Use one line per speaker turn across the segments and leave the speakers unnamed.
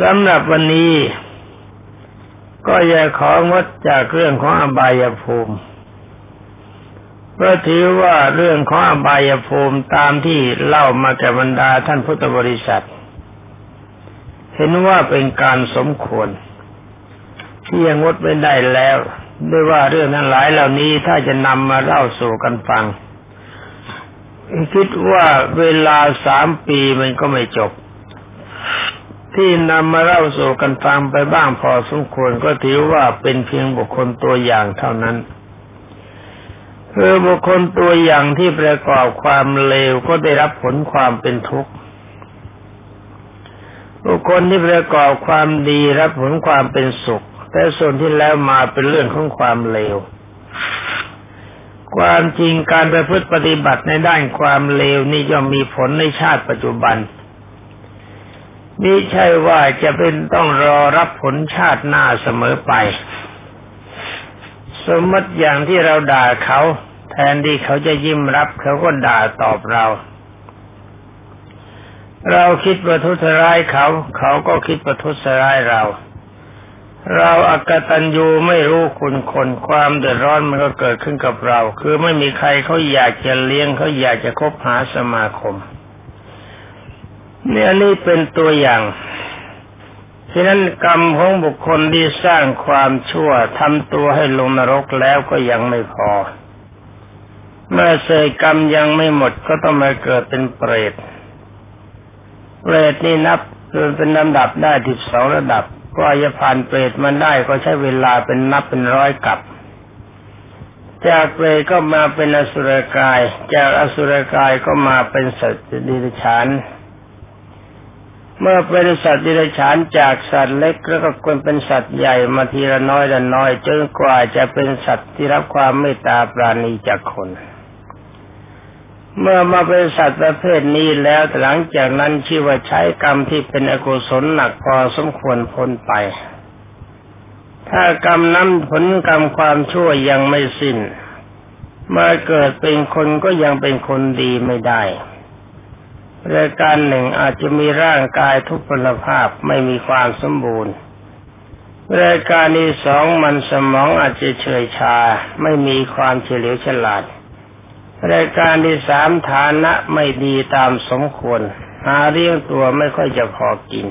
สำหรับวันนี้ ก็อย่าของดจากเรื่องของอบายภูมิเพราะถือว่าเรื่องของอบายภูมิตามที่เล่ามาแก่บรรดาท่านพุทธบริษัท เห็นว่าเป็นการสมควร ที่ยังงดไม่ได้แล้ว ด้วยว่าเรื่องทั้งหลายเหล่านี้ถ้าจะนำมาเล่าสู่กันฟัง คิดว่าเวลาสามปีมันก็ไม่จบ ที่นำมาเล่าสู่กันฟังไปบ้างพอสมควรก็ถือว่าเป็นเพียงบุคคลตัวอย่างเท่านั้นคือบุคคลตัวอย่างที่ประกอบความเลวก็ได้รับผลความเป็นทุกข์บุคคลที่ประกอบความดีรับผลความเป็นสุข แต่ส่วนที่แล้วมาเป็นเรื่องของความเลว ความจริงการประพฤติปฏิบัติในด้านความเลวนี่ย่อมมีผลในชาติปัจจุบัน นี่ใช่ว่าจะเป็นต้องรอรับผลชาติหน้าเสมอไป สมมติอย่างที่เราด่าเขา แทนที่เขาจะยิ้มรับเขาก็ด่าตอบเรา เราคิดประทุษร้ายเขา เขาก็คิดประทุษร้ายเรา เราอากตันยูไม่รู้คุณคนความเดือดร้อนมันก็เกิดขึ้นกับเรา คือไม่มีใครเขาอยากจะเลี้ยงเขาอยากจะคบหาสมาคม เนี่ยนี่เป็นตัวอย่างฉะนั้นกรรมของบุคคลที่สร้างความชั่วทำตัวให้ลงนรกแล้วก็ยังไม่พอ เมื่อเศษกรรมยังไม่หมดก็ต้องมาเกิดเป็นเปรต เปรตนี่นับเป็นลำดับได้ทิบสองระดับก็จะผ่านเปรตมันได้ก็ใช้เวลาเป็นนับเป็นร้อยกับ จากเปรตก็มาเป็นอสุรกาย จากอสุรกายก็มาเป็นสัตว์ดิรฉาน เมื่อเป็นสัตว์ดิเรกชันจากสัตว์เล็กแล้วก็ควรเป็นสัตว์ใหญ่มาทีละน้อยละน้อยจนกว่าจะเป็นสัตว์ที่รับความเมตตาปราณีจากคน เมื่อมาเป็นสัตว์ประเภทนี้แล้วหลังจากนั้นชื่อว่าใช้กรรมที่เป็นอกุศลหนักพอสมควรพ้นไป ถ้ากรรมนั้นผลกรรมความชั่วยังไม่สิ้นมาเกิดเป็นคนก็ยังเป็นคนดีไม่ได้ รายการหนึ่งอาจจะมีร่างกายทุพพลภาพไม่มีความสมบูรณ์รายการที่สองมันสมองอาจจะเฉยชา ไม่มีความเฉลียวฉลาดรายการที่สามฐานะไม่ดีตามสมควร หาเลี้ยงตัวไม่ค่อยจะพอกิน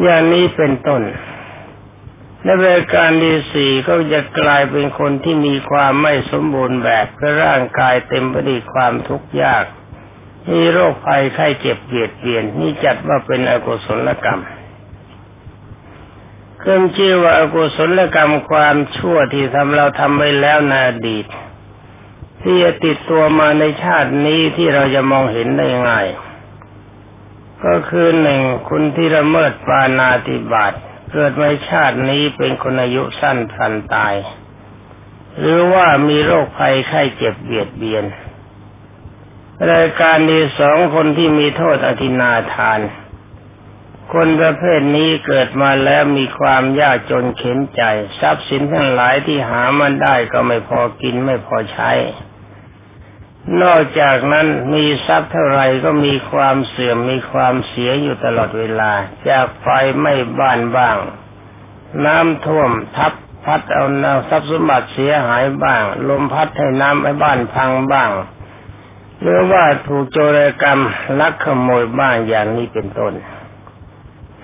อย่างนี้เป็นต้นในรายการที่สี่ก็จะกลายเป็นคนที่มีความไม่สมบูรณ์แบบเพราะร่างกายเต็มไปด้วยความทุกข์ยาก มีโรคภัยไข้เจ็บเบียดเบียนนี่จัดว่าเป็นอกุศลกรรมเครื่องชื่อว่าอกุศลกรรมความชั่วที่ทำเราทำไว้แล้วในอดีต ที่จะติดตัวมาในชาตินี้ที่เราจะมองเห็นได้ง่ายก็คือหนึ่งคุณที่ละเมิดปานาติบาตเกิดในชาตินี้เป็นคนอายุสั้นพันตาย หรือว่ามีโรคภัยไข้เจ็บเบียดเบียน รายการที่สองคนที่มีโทษอธินาทาน คนประเภทนี้เกิดมาแล้วมีความยากจนเข็นใจ ทรัพย์สินทั้งหลายที่หามันได้ก็ไม่พอกินไม่พอใช้ นอกจากนั้นมีทรัพย์เท่าไรก็มีความเสื่อมมีความเสียอยู่ตลอดเวลา จากไฟไม่บ้านบ้าง น้ำท่วมทับพัดเอาทรัพย์สมบัติเสียหายบ้าง ลมพัดให้น้ำให้บ้านพังบ้าง หรือว่าถูกโจรกรรมลักขโมยบ้างอย่างนี้เป็นต้น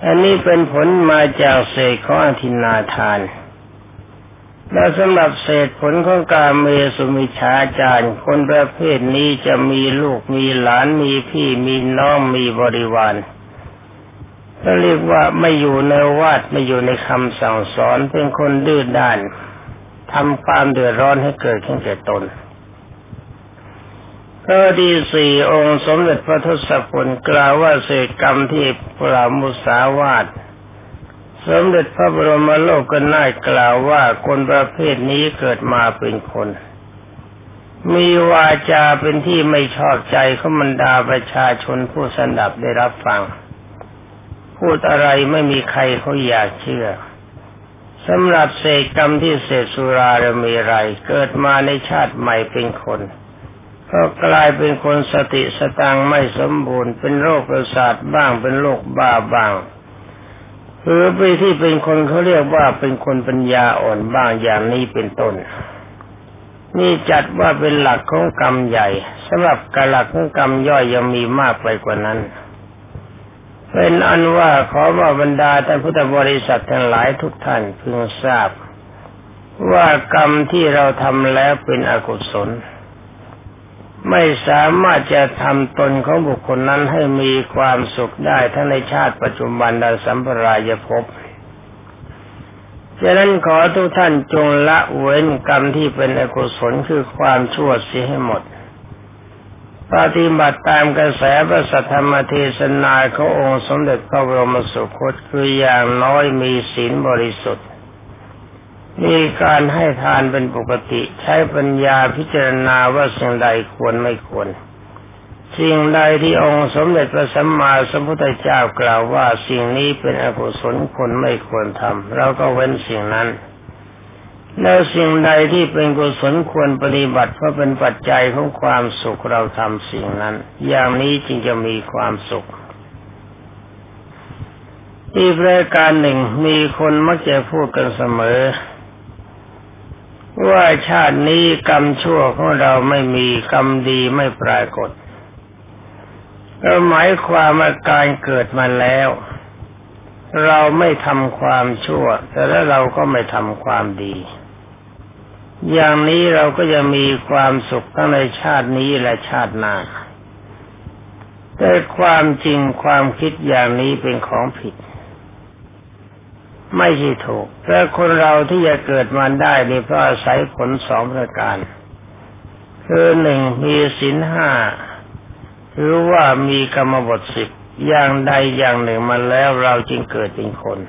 อันนี้เป็นผลมาจากเศษของอธินาทาน และสำหรับเศษผลของการเมสุมิชาจารย์คนประเภทนี้จะมีลูกมีหลานมีพี่มีน้องมีบริวารเรียกว่าไม่อยู่ในวาดไม่อยู่ในคำสั่งสอนเป็นคนดื้อด้านทำความเดือดร้อนให้เกิดขึ้นแก่ตน ข้อที่สี่องค์สมเด็จพระทศพลกล่าวว่าเศษกรรมที่ปรามุสาวาทสมเด็จพระบรมโลกก็น่ากล่าวว่าคนประเภทนี้เกิดมาเป็นคน มีวาจาเป็นที่ไม่ชอบใจเขามันดาประชาชนผู้สันดับได้รับฟัง พูดอะไรไม่มีใครเขาอยากเชื่อสำหรับเศษกรรมที่เศษสุราเรมีไรเกิดมาในชาติใหม่เป็นคน ก็กลายเป็นคนสติสตังไม่สมบูรณ์ เป็นโรคประสาทบ้าง เป็นโรคบ้าบ้างหรือไปที่เป็นคนเขาเรียกว่าเป็นคนปัญญาอ่อนบ้างอย่างนี้เป็นต้น นี่จัดว่าเป็นหลักของกรรมใหญ่สำหรับกหลักของกรรมย่อยยังมีมากไปกว่านั้น เป็นอันว่าขอว่าบรรดาท่านพุทธบริษัททั้งหลายทุกท่านพึงทราบ ว่ากรรมที่เราทำแล้วเป็นอกุศล ไม่สามารถจะทำตนของบุคคลนั้นให้มีความสุขได้ทั้งในชาติปัจจุบันและสัมปรายภพฉะนั้นขอทุกท่านจงละเว้นกรรมที่เป็นอกุศลคือความชั่วเสียให้หมด ปฏิบัติตามกระแสพระสัทธรรมเทศนาขององค์สมเด็จพระบรมสุคตคืออย่างน้อยมีศีลบริสุทธิ์ มีการให้ทานเป็นปกติ ใช้ปัญญาพิจารณาว่าสิ่งใดควรไม่ควร สิ่งใดที่องค์สมเด็จพระสัมมาสัมพุทธเจ้ากล่าวว่าสิ่งนี้เป็นอกุศลคนไม่ควรทำเราก็เว้นสิ่งนั้น แล้วสิ่งใดที่เป็นกุศลควรปฏิบัติเพราะเป็นปัจจัยของความสุขเราทำสิ่งนั้น อย่างนี้จึงจะมีความสุขอีกรายการหนึ่งมีคนมักจะพูดกันเสมอ ว่าชาตินี้กรรมชั่วของเราไม่มีกรรมดีไม่ปรากฏก็หมายความว่าการเกิดมาแล้ว เราไม่ทำความชั่ว แต่แล้วเราก็ไม่ทำความดี อย่างนี้เราก็จะมีความสุขทั้งในชาตินี้และชาติหน้าแต่ความจริงความคิดอย่างนี้เป็นของผิด ไม่ใช่ถูกแต่คนเราที่จะเกิดมาได้นี่เพราะอาศัยผลสองประการ คือหนึ่งมีศีลห้าหรือว่ามีกรรมบทสิบอย่างใดอย่างหนึ่งมาแล้วเราจึงเกิดเป็นคน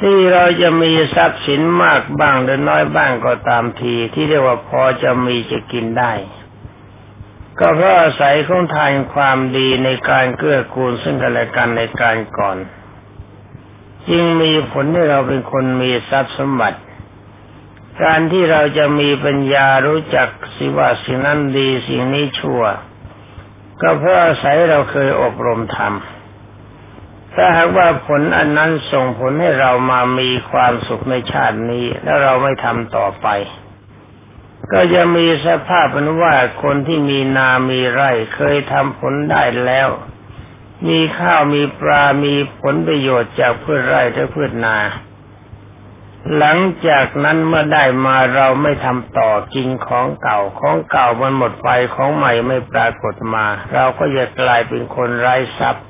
ที่เราจะมีทรัพย์สินมากบ้างหรือน้อยบ้างก็ตามที ที่เรียกว่าพอจะมีจะกินได้ ก็เพราะอาศัยของทานความดีในการเกื้อกูลซึ่งกันและกันในการก่อน จึงมีผลให้เราเป็นคนมีทรัพย์สมบัติ การที่เราจะมีปัญญารู้จักสิว่าสิ่งนั้นดีสิ่งนี้ชั่ว ก็เพราะอาศัยเราเคยอบรมทำถ้าหากว่าผลอันนั้นส่งผลให้เรามามีความสุขในชาตินี้ แล้วเราไม่ทำต่อไป ก็จะมีสภาพเป็นว่าคนที่มีนามีไร่เคยทำผลได้แล้ว มีข้าวมีปลา มีผลประโยชน์จากพืชไร่และพืชนา หลังจากนั้นเมื่อได้มาเราไม่ทำต่อกินของเก่า ของเก่ามันหมดไปของใหม่ไม่ปรากฏมา เราก็จะกลายเป็นคนไร้ทรัพย์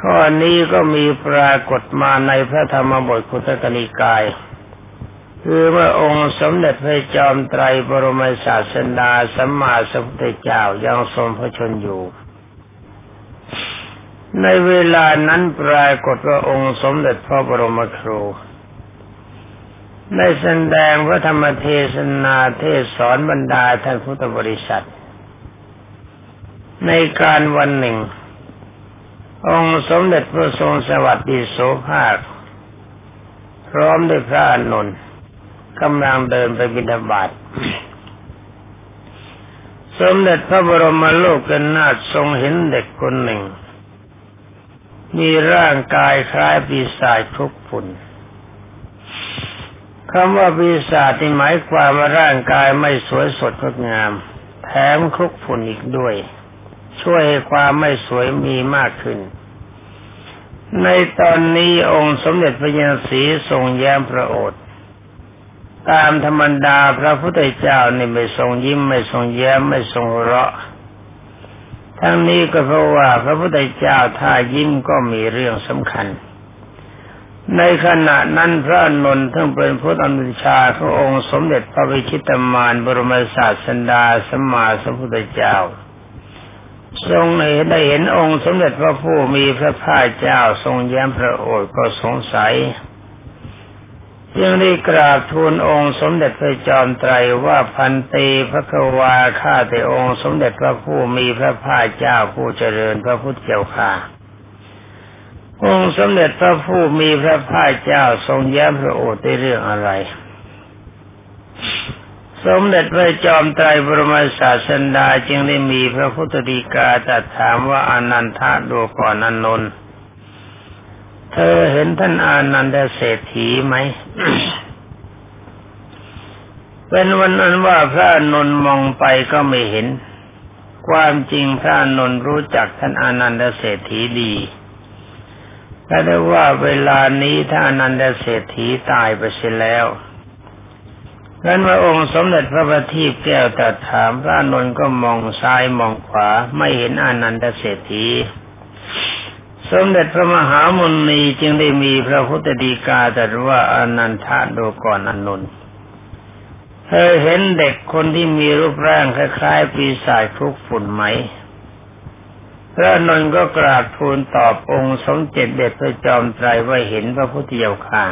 ข้อนี้ก็มีปรากฏมาในพระธรรมบทคุตกนิกายคือเมื่อองค์สมเด็จพระจอมไตรบรมศาสดาสัมมาสัมพุทธเจ้ายังทรงพระชนอยู่ ในเวลานั้นปรากฏว่าองค์สมเด็จพระบรมครูได้แสดงพระธรรมเทศนาเทศสอนบรรดาท่านพุทธบริษัท ในการวันหนึ่ง องค์สมเด็จพระทรงสวัสดีโสภาค พร้อมด้วยพระอนุนกำลังเดินไปบิณฑบาต สมเด็จพระบรมโลกกันนาถทรงเห็นเด็กคนหนึ่ง มีร่างกายคล้ายปีศาจทุกฝุ่นคำว่าปีศาจที่หมายความว่าร่างกายไม่สวยสดงดงาม แถมคลุกฝุ่นอีกด้วย ช่วยให้ความไม่สวยมีมากขึ้น ในตอนนี้องค์สมเด็จพระยาษีทรงแย้มพระโอษฐ ตามธรรมดาพระพุทธเจ้านี่ไม่ทรงยิ้มไม่ทรงแย้มไม่ทรงเราะ ทั้งนี้ก็เพราะว่าพระพุทธเจ้าถ้ายิ้มก็มีเรื่องสำคัญ ในขณะนั้นพระนนท์ทั้งเป็นพระอนุชาขององค์สมเด็จพระวิชิตมารบรมศาสันดาสมมาสัมพุทธเจ้า ทรงได้เห็นองค์สมเด็จพระผู้มีพระภาคเจ้าทรงแย้มพระโอษฐ์ก็สงสัย ยังได้กราบทูลองค์สมเด็จพระจอมไตรว่าพันตีพระกวาข้าแต่องค์สมเด็จพระผู้มีพระภาคเจ้าผู้เจริญพระพุทธเจ้าค่ะองค์สมเด็จพระผู้มีพระภาคเจ้าทรงแย้มพระโอษฐ์ในเรื่องอะไร สมเด็จพระจอมไตรบรมศาสดาจึงได้มีพระพุทธดีกาตรัสถามว่าอนันทะดูก่อนอนนท์ เธอเห็นท่านอานันดเศรษฐีไหม เป็นวันนั้นว่าพระนนมองไปก็ไม่เห็น ความจริงพระนนรู้จักท่านอานันดเศรษฐีดีแต่ได้ว่าเวลานี้ท่านอนันดเศรษฐีตายไปเสียแล้วนั้นพระองค์สมเด็จพระบัณฑิตแก้วตรัสถามพระนนท์ก็มองซ้ายมองขวาไม่เห็นอนันตเศรษฐี สมเด็จพระมหามุนีจึงได้มีพระพุทธดีกาตรัสว่าอนันทะดูก่อนอนนท์เธอเห็นเด็กคนที่มีรูปร่างคล้ายๆปีศาจคลุกฝุ่นไหมพระนนท์ก็กราบทูลตอบองค์สมเด็จเด็จพระจอมไตรว่าเห็นพระพุทธเจ้าค่ะ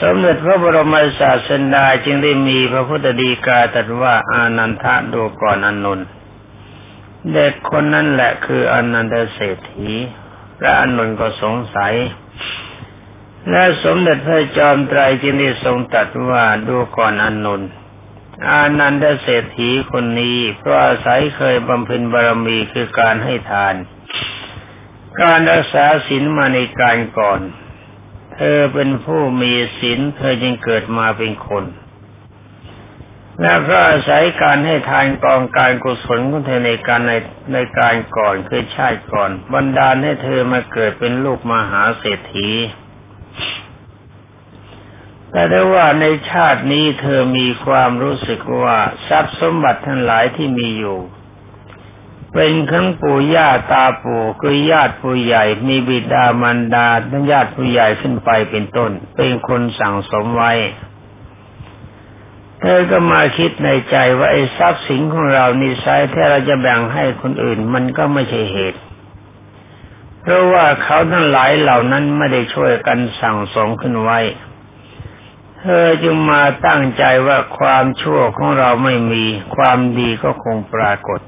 สมเด็จพระบรมศาสดาจึงได้มีพระพุทธดีกาตรัสว่าอานันทะดูก่อนอนุน เด็กคนนั้นแหละคืออนันตเศรษฐีพระอนุนก็สงสัย และสมเด็จพระจอมไตรจึงได้ทรงตรัสว่าดูก่อนอนุนอานันตเศรษฐีคนนี้เพราะอาศัยเคยบำเพ็ญบารมีคือการให้ทาน การรักษาศีลมาในการก่อน เธอเป็นผู้มีศีลเธอจึงเกิดมาเป็นคน และก็อาศัยการให้ทานกองการกุศลของเธอในการในในการก่อนคือชาติก่อนบันดาลให้เธอมาเกิดเป็นลูกมหาเศรษฐี แต่ได้ว่าในชาตินี้เธอมีความรู้สึกว่าทรัพย์สมบัติทั้งหลายที่มีอยู่ เป็นขั้งปู่ย่าตาปู่คือญาติผู้ใหญ่มีบิดามารดาญาติผู้ใหญ่ขึ้นไปเป็นต้น เป็นคนสั่งสมไว้ เธอก็มาคิดในใจว่าไอ้ทรัพย์สินของเรานี่ใช้ถ้าเราจะแบ่งให้คนอื่น มันก็ไม่ใช่เหตุ เพราะว่าเขาทั้งหลายเหล่านั้นไม่ได้ช่วยกันสั่งสมขึ้นไว้ เธอจึงมาตั้งใจว่าความชั่วของเราไม่มี ความดีก็คงปรากฏ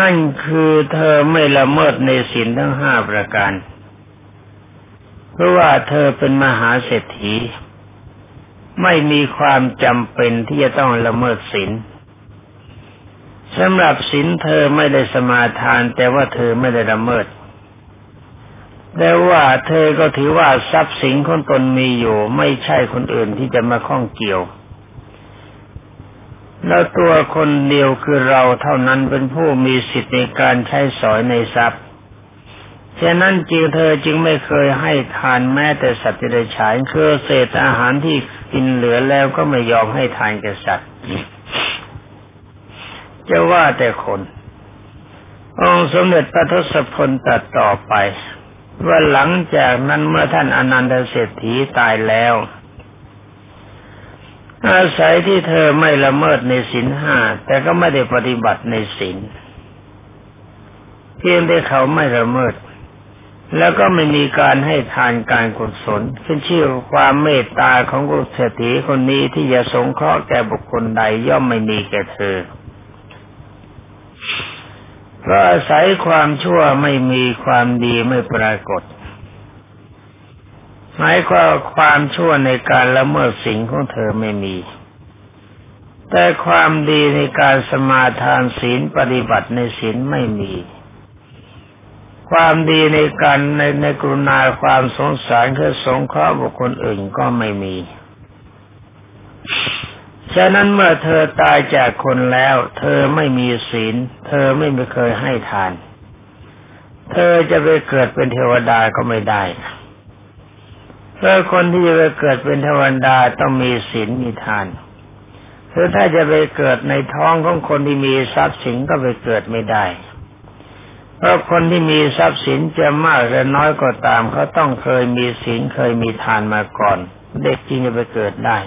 นั่นคือเธอไม่ละเมิดในศีลทั้งห้าประการ เพราะว่าเธอเป็นมหาเศรษฐี ไม่มีความจำเป็นที่จะต้องละเมิดศีลสำหรับศีลเธอไม่ได้สมาทาน แต่ว่าเธอไม่ได้ละเมิดแต่ว่าเธอก็ถือว่าทรัพย์สินของตนมีอยู่ ไม่ใช่คนอื่นที่จะมาข้องเกี่ยว แล้วตัวคนเดียวคือเราเท่านั้นเป็นผู้มีสิทธิ์ในการใช้สอยในทรัพย์ฉะนั้นจึงเธอจึงไม่เคยให้ทานแม้แต่สัตว์ที่ได้ฉายคือเศษอาหารที่ กินเหลือแล้วก็ไม่ยอมให้ทานแก่สัตว์จะว่าแต่คนองสมเด็จพระทศพลตัดต่อไป ว่าหลังจากนั้นเมื่อท่านอนันตเศรษฐีตายแล้ว อาศัยที่เธอไม่ละเมิดในศีลห้าแต่ก็ไม่ได้ปฏิบัติในศีลเพียงแต่เขาไม่ละเมิด แล้วก็ไม่มีการให้ทานการกุศลขึ้นชื่อความเมตตาของกุศลถีคนนี้ที่จะสงเคราะห์แก่บุคคลใดย่อมไม่มีแก่เธอเพราะอาศัยความชั่วไม่มีความดีไม่ปรากฏหมายความความชั่วในการละเมิดสิ่งของเธอไม่มี แต่ความดีในการสมาทานศีลปฏิบัติในศีลไม่มี ความดีในการในในกรุณาความสงสารคือสงเคราะห์บุคคลอื่นก็ไม่มี ฉะนั้นเมื่อเธอตายจากคนแล้ว เธอไม่มีศีล เธอไม่เคยให้ทาน เธอจะไปเกิดเป็นเทวดาก็ไม่ได้เพราะคนที่จะไปเกิดเป็นเทวดาต้องมีศีลมีทานหรือถ้าจะไปเกิดในท้องของคนที่มีทรัพย์สินก็ไปเกิดไม่ได้ เพราะคนที่มีทรัพย์สินจะมากหรือน้อยก็ตามเขาต้องเคยมีศีลเคยมีทานมาก่อน เด็กจริงจะไปเกิดได้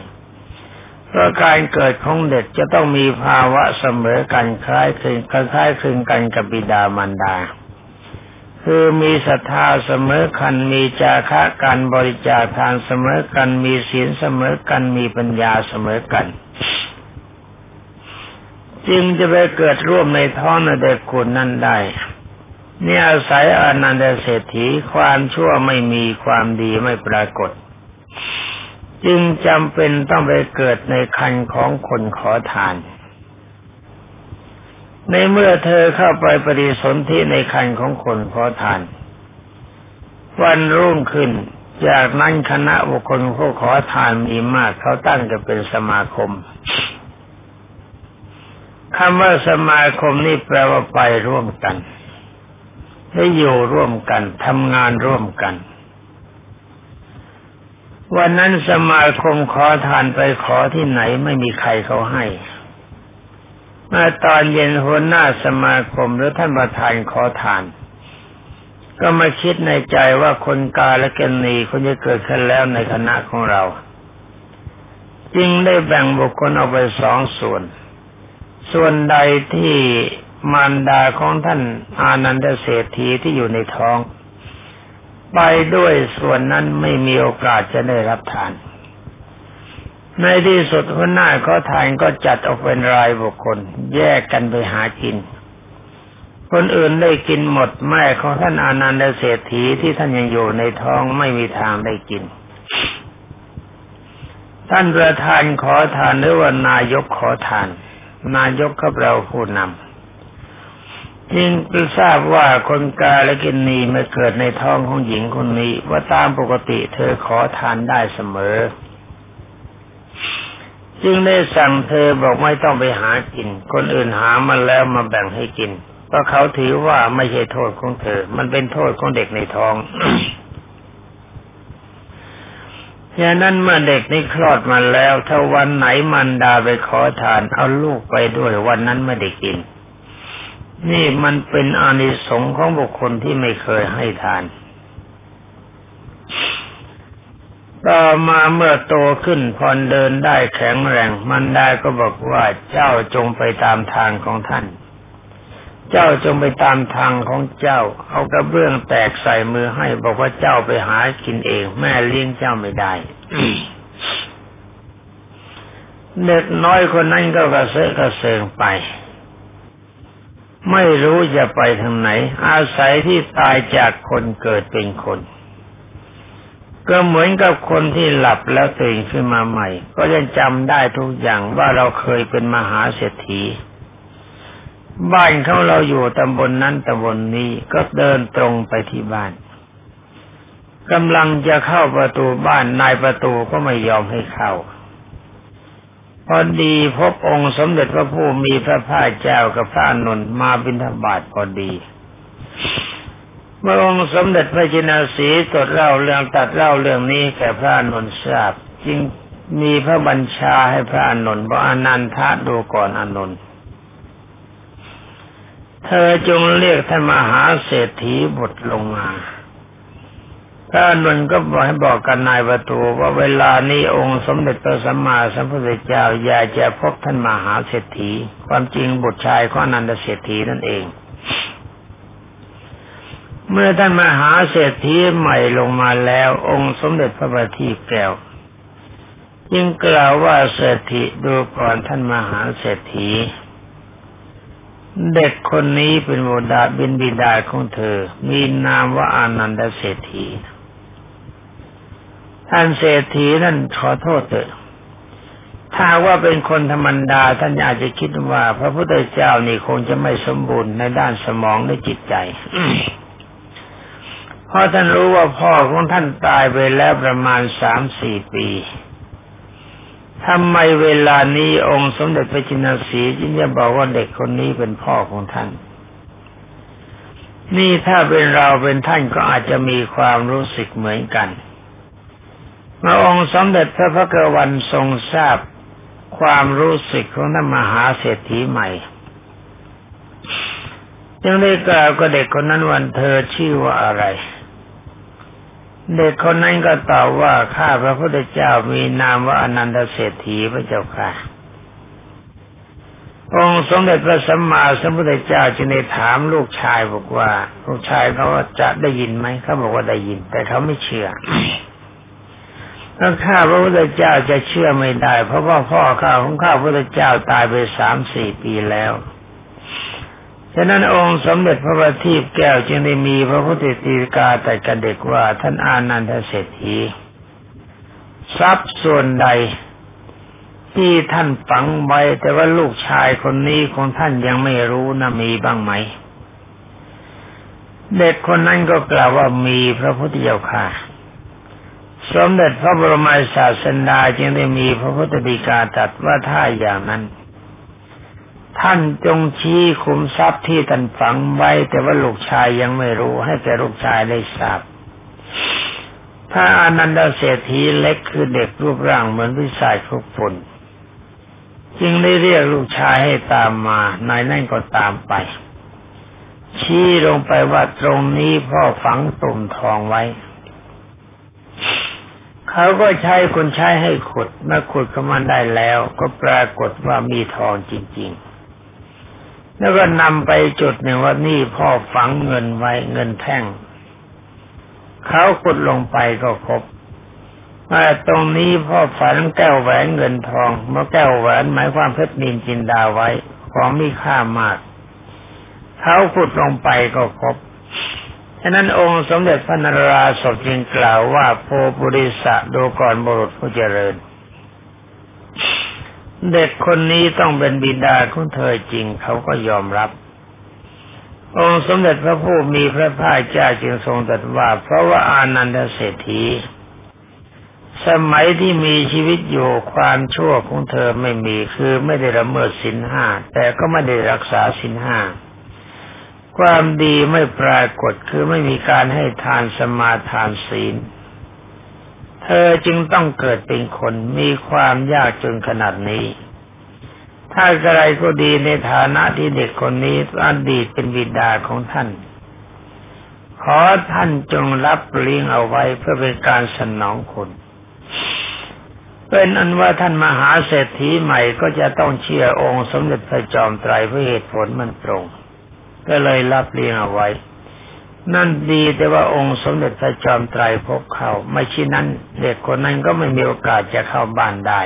เพราะการเกิดของเด็กจะต้องมีภาวะเสมอกันคล้ายคลึงคล้ายคลึงกันกับบิดามารดา คือมีศรัทธาเสมอกันมีจาคะการบริจาคทานเสมอกันมีศีลเสมอกันมีปัญญาเสมอกัน จึงจะไปเกิดร่วมในท้องในเด็กคนนั้นได้ นี่อาศัยอนันตเศรษฐีความชั่วไม่มีความดีไม่ปรากฏ จึงจำเป็นต้องไปเกิดในคันของคนขอทาน ในเมื่อเธอเข้าไปปฏิสนธิในคันของคนขอทาน วันรุ่งขึ้นจากนั้นคณะบุคคลผู้ขอทานมีมากเขาตั้งจะเป็นสมาคมคำว่าสมาคมนี่แปลว่าไปร่วมกัน ได้อยู่ร่วมกันทำงานร่วมกัน วันนั้นสมาคมขอทานไปขอที่ไหนไม่มีใครเขาให้มาตอนเย็นหัวหน้าสมาคมหรือท่านประธานขอทาน ก็มาคิดในใจว่าคนกาและกันนีคนจะเกิดขึ้นแล้วในคณะของเรา จึงได้แบ่งบุคคลออกไปสองส่วน ส่วนใดที่ มารดาของท่านอานันตเศรษฐีที่อยู่ในท้อง ไปด้วยส่วนนั้นไม่มีโอกาสจะได้รับทาน ในที่สุดหัวหน้าก็ทานก็จัดออกเป็นรายบุคคล แยกกันไปหากิน คนอื่นได้กินหมดแม่ของท่านอานันตเศรษฐีที่ท่านยังอยู่ในท้องไม่มีทางได้กิน ท่านประธานขอทานหรือว่านายกขอทาน นายกกับเราผู้นำ จึงทราบว่าคนกาและกินนีมาเกิดในท้องของหญิงคนนี้ ว่าตามปกติเธอขอทานได้เสมอ จึงได้สั่งเธอบอกไม่ต้องไปหากิน คนอื่นหามาแล้วมาแบ่งให้กิน เพราะเขาถือว่าไม่ใช่โทษของเธอ มันเป็นโทษของเด็กในท้องอย่างนั้นเมื่อเด็กนี้คลอดมาแล้วถ้าวันไหนมันดาไปขอทานเอาลูกไปด้วยวันนั้นไม่ได้กิน นี่มันเป็นอานิสงส์ของบุคคลที่ไม่เคยให้ทาน ต่อมาเมื่อโตขึ้นพอเดินได้แข็งแรง มันได้ก็บอกว่าเจ้าจงไปตามทางของท่าน เจ้าจงไปตามทางของเจ้า เอากระเบื้องแตกใส่มือให้ บอกว่าเจ้าไปหากินเอง แม่เลี้ยงเจ้าไม่ได้เด็กน้อยคนนั้นก็กระเซาะกระเซิงไป ไม่รู้จะไปทางไหน อาศัยที่ตายจากคนเกิดเป็นคน ก็เหมือนกับคนที่หลับแล้วตื่นขึ้นมาใหม่ ก็ยังจำได้ทุกอย่างว่าเราเคยเป็นมหาเศรษฐี บ้านเขาเราอยู่ตำบลนนั้นตำบลนนี้ก็เดินตรงไปที่บ้านกำลังจะเข้าประตูบ้านนายประตูก็ไม่ยอมให้เข้า พอดีพบองค์สมเด็จพระผู้มีพระภาคเจ้ากับพระนนท์มาบิณฑบาตพอดี เมื่อองค์สมเด็จพระจินาสีตรวจเล่าเรื่องตัดเล่าเรื่องนี้แก่พระนนท์ทราบ จึงมีพระบัญชาให้พระนนท์บอกอนันทะดูก่อนอนนท์เธอจงเรียกท่านมหาเศรษฐีบุตรลงมา พระนนท์ก็บอกให้บอกกันนายประตูว่าเวลานี้องค์สมเด็จพระสัมมาสัมพุทธเจ้าอยากจะพบท่านมหาเศรษฐี ความจริงบุตรชายของนันทเศรษฐีนั่นเอง เมื่อท่านมหาเศรษฐีใหม่ลงมาแล้ว องค์สมเด็จพระบัณฑิตแก้วยิ่งกล่าวว่าเศรษฐีดูก่อนท่านมหาเศรษฐีเด็กคนนี้เป็นโมดาบินบิดาของเธอ มีนามว่าอานันดเศรษฐี ท่านเศรษฐีนั่นขอโทษเถอะถ้าว่าเป็นคนธรรมดาท่านอาจจะคิดว่า พระพุทธเจ้านี่คงจะไม่สมบูรณ์ในด้านสมองในจิตใจเพราะท่านรู้ว่าพ่อของท่านตายไปแล้วประมาณสามสี่ปีทำไมเวลานี้องค์สมเด็จพระจินสีจึงจะบอกว่าเด็กคนนี้เป็นพ่อของท่าน นี่ถ้าเป็นเราเป็นท่านก็อาจจะมีความรู้สึกเหมือนกัน พระองค์สมเด็จพระพักวันทรงทราบความรู้สึกของท่านมหาเศรษฐีใหม่จึงได้กล่าวกับเด็กคนนั้นวันเธอชื่อว่าอะไร เด็กคนนั้นก็ตอบว่าข้าพระพุทธเจ้ามีนามว่าอนันตเศรษฐีพระเจ้าค่ะองค์สมเด็จพระสัมมาสัมพุทธเจ้าจึงได้ถามลูกชายบอกว่า ลูกชายเขาว่าจะได้ยินไหมเขาบอกว่าได้ยิน แต่เขาไม่เชื่อ ถ้าข้าพระพุทธเจ้าจะเชื่อไม่ได้ เพราะว่าพ่อข้าของข้าพระพุทธเจ้าตายไปสามสี่ปีแล้วฉะนั้นองค์สมเด็จพระบัณฑิตแก้วจึงได้มีพระพุทธตีกาแต่กันเด็กว่าท่านอานันทเศรษฐีทรัพย์ส่วนใดที่ท่านฝังไว้แต่ว่าลูกชายคนนี้ของท่านยังไม่รู้นะมีบ้างไหม เด็กคนนั้นก็กล่าวว่ามีพระพุทธเจ้าค่ะ สมเด็จพระบรมศาสดาจึงได้มีพระพุทธดีกาตรัสว่าถ้าอย่างนั้น ท่านจงชี้คุมทรัพย์ที่ท่านฝังไว้ แต่ว่าลูกชายยังไม่รู้ ให้แก่ลูกชายได้ทราบถ้าอนันดาเศรษฐีเล็กคือเด็กรูปร่างเหมือนพิสายคุกฝุ่นจึงได้เรียกลูกชายให้ตามมานายนั่นก็ตามไป ชี้ลงไปว่าตรงนี้พ่อฝังตุ่มทองไว้ เขาก็ใช้คนใช้ให้ขุดเมื่อขุดเข้ามาได้แล้ว ก็ปรากฏว่ามีทองจริง ๆ แล้วก็นำไปจุดหนึ่งว่านี่พ่อฝังเงินไว้เงินแท่ง เขาขุดลงไปก็พบว่าตรงนี้พ่อฝันแก้วแหวนเงินทองเมื่อแก้วแหวนหมายความเพชรนินจินดาไว้ของมีค่ามาก เขาขุดลงไปก็พบ ฉะนั้นองค์สมเด็จพระนราศพจึงกล่าวว่าโพบุริสะดูก่อนบุรุษผู้เจริญ เด็กคนนี้ต้องเป็นบิดาของเธอจริงเขาก็ยอมรับ องค์สมเด็จพระผู้มีพระภาคเจ้าจึงทรงตรัสว่า เพราะว่าอานันทเศรษฐีสมัยที่มีชีวิตอยู่ความชั่วของเธอไม่มีคือไม่ได้ละเมิดสินห้าแต่ก็ไม่ได้รักษาสินห้า ความดีไม่ปรากฏคือไม่มีการให้ทานสมาทานศีล เธอจึงต้องเกิดเป็นคนมีความยากจนขนาดนี้ ถ้าอะไรก็ดีในฐานะที่เด็กคนนี้อดีตเป็นบิดาของท่าน ขอท่านจงรับเลี้ยงเอาไว้เพื่อเป็นการสนองคุณเป็นอันว่าท่านมหาเศรษฐีใหม่ก็จะต้องเชื่อองค์สมเด็จพระจอมไตรเพราะเหตุผลมันตรง ก็เลยรับเลี้ยงเอาไว้ นั่นดีแต่ว่าองค์สมเด็จพระจอมไตรพบเขาไม่เช่นนั้น เด็กคนนั้นก็ไม่มีโอกาสจะเข้าบ้านได้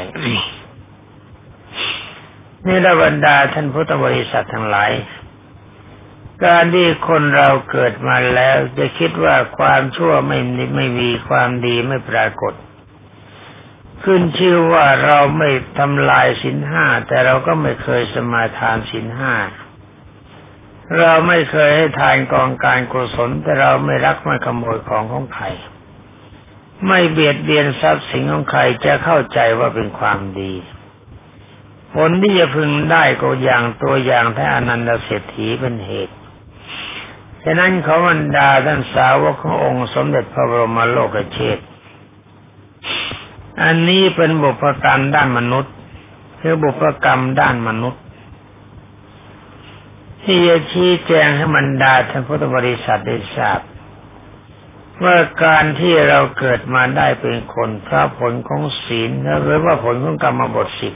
นี่ระบรรดาท่านพุทธบริษัททั้งหลาย การที่คนเราเกิดมาแล้วจะคิดว่าความชั่วไม่ไม่มีความดีไม่ปรากฏ ขึ้นชื่อว่าเราไม่ทำลายสินห้าแต่เราก็ไม่เคยสมาทานสินห้า เราไม่เคยให้ทานกองการกุศลแต่เราไม่รักไม่ขโมยของของใครไม่เบียดเบียนทรัพย์สินของใครจะเข้าใจว่าเป็นความดี ผลที่จะพึงได้ก็อย่างตัวอย่างท่านอนันตเศรษฐีเป็นเหตุ ฉะนั้นเขาบรรดาท่านสาวกขององค์สมเด็จพระบรมโลกเชษอันนี้เป็นบุพกรรมด้านมนุษย์ คือบุพกรรมด้านมนุษย์ ที่จะชี้แจงให้มันดาท่านพุทธบริษัทได้ทราบว่าการที่เราเกิดมาได้เป็นคนเพราะผลของศีลหรือว่าผลของกรรมบทสิบ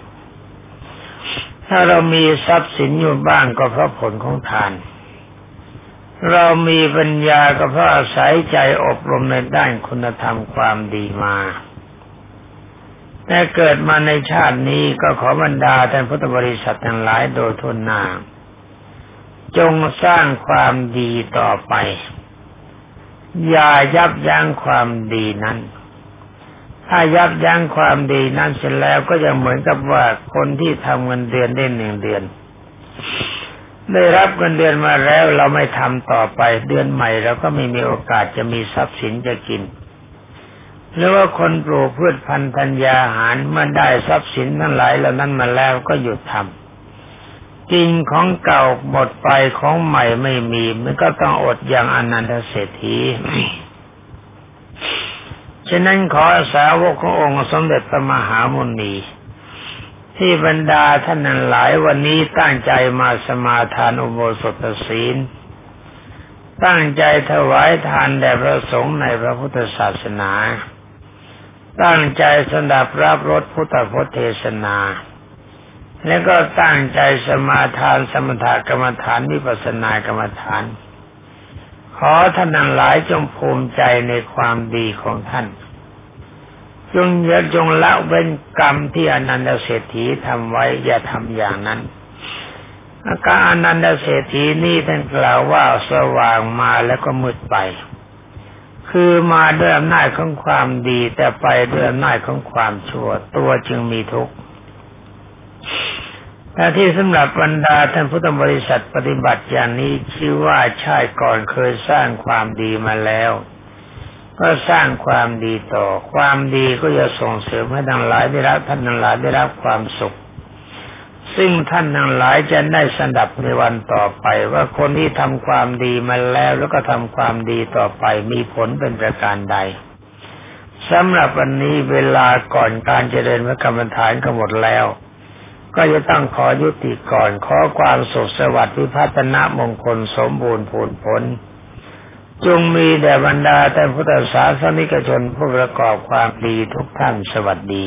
ถ้าเรามีทรัพย์สินอยู่บ้างก็เพราะผลของทาน เรามีปัญญาก็เพราะอาศัยใจอบรมในด้านคุณธรรมความดีมาแต่เกิดมาในชาตินี้ก็ขอบรรดาท่านพุทธบริษัททั้งหลายโดยทุนนา จงสร้างความดีต่อไป อย่ายับยั้งความดีนั้น ถ้ายับยั้งความดีนั้นเสร็จแล้วก็จะเหมือนกับว่าคนที่ทำเงินเดือนได้หนึ่งเดือน ได้รับเงินเดือนมาแล้วเราไม่ทำต่อไปเดือนใหม่เราก็ไม่มีโอกาสจะมีทรัพย์สินจะกินหรือว่าคนปลูกพืชพันธุ์ธัญญาหารเมื่อได้ทรัพย์สินทั้งหลายเหล่านั้นมาแล้วก็หยุดทำ กินของเก่าหมดไปของใหม่ไม่มี มันก็ต้องอดอย่างอนันตเศรษฐีฉะนั้นขอสาวกขององค์สมเด็จพระมหามุนีที่บรรดาท่านนั้นหลายวันนี้ตั้งใจมาสมาทานอุโบสถศีล ตั้งใจถวายทานแด่พระสงฆ์ในพระพุทธศาสนา ตั้งใจสดับรับรสพุทธพจน์เทศนา แล้วก็ตั้งใจสมาทานสมถกรรมฐานวิปัสสนากรรมฐาน ขอท่านทั้งหลายจงภูมิใจในความดีของท่าน จงอย่าจงละเว้นกรรมที่อนันตเศรษฐีทำไว้อย่าทำอย่างนั้นอาการอนันตเศรษฐีนี่ท่านกล่าวว่าสว่างมาแล้วก็มืดไป คือมาด้วยอำนาจของความดีแต่ไปด้วยอำนาจของความชั่ว ตัวจึงมีทุกข์ แต่ที่สำหรับบรรดาท่านพุทธบริษัทปฏิบัติอย่างนี้ชื่อว่าชาติก่อนเคยสร้างความดีมาแล้ว ก็สร้างความดีต่อ ความดีก็จะส่งเสริมให้ทั้งหลายได้รับท่านทั้งหลายได้รับความสุข ซึ่งท่านทั้งหลายจะได้สดับในวันต่อไป ว่าคนที่ทำความดีมาแล้วแล้วก็ทำความดีต่อไปมีผลเป็นประการใดสำหรับวันนี้เวลาก่อนการเจริญพระกรรมฐานก็หมดแล้ว ก็จะต้องขอยุติก่อนขอความสุขสวัสดิ์วิพัฒนามงคลสมบูรณ์ผลผล จงมีแด่บรรดาแต่พุทธศาสนิกชนผู้ประกอบความดีทุกท่านสวัสดี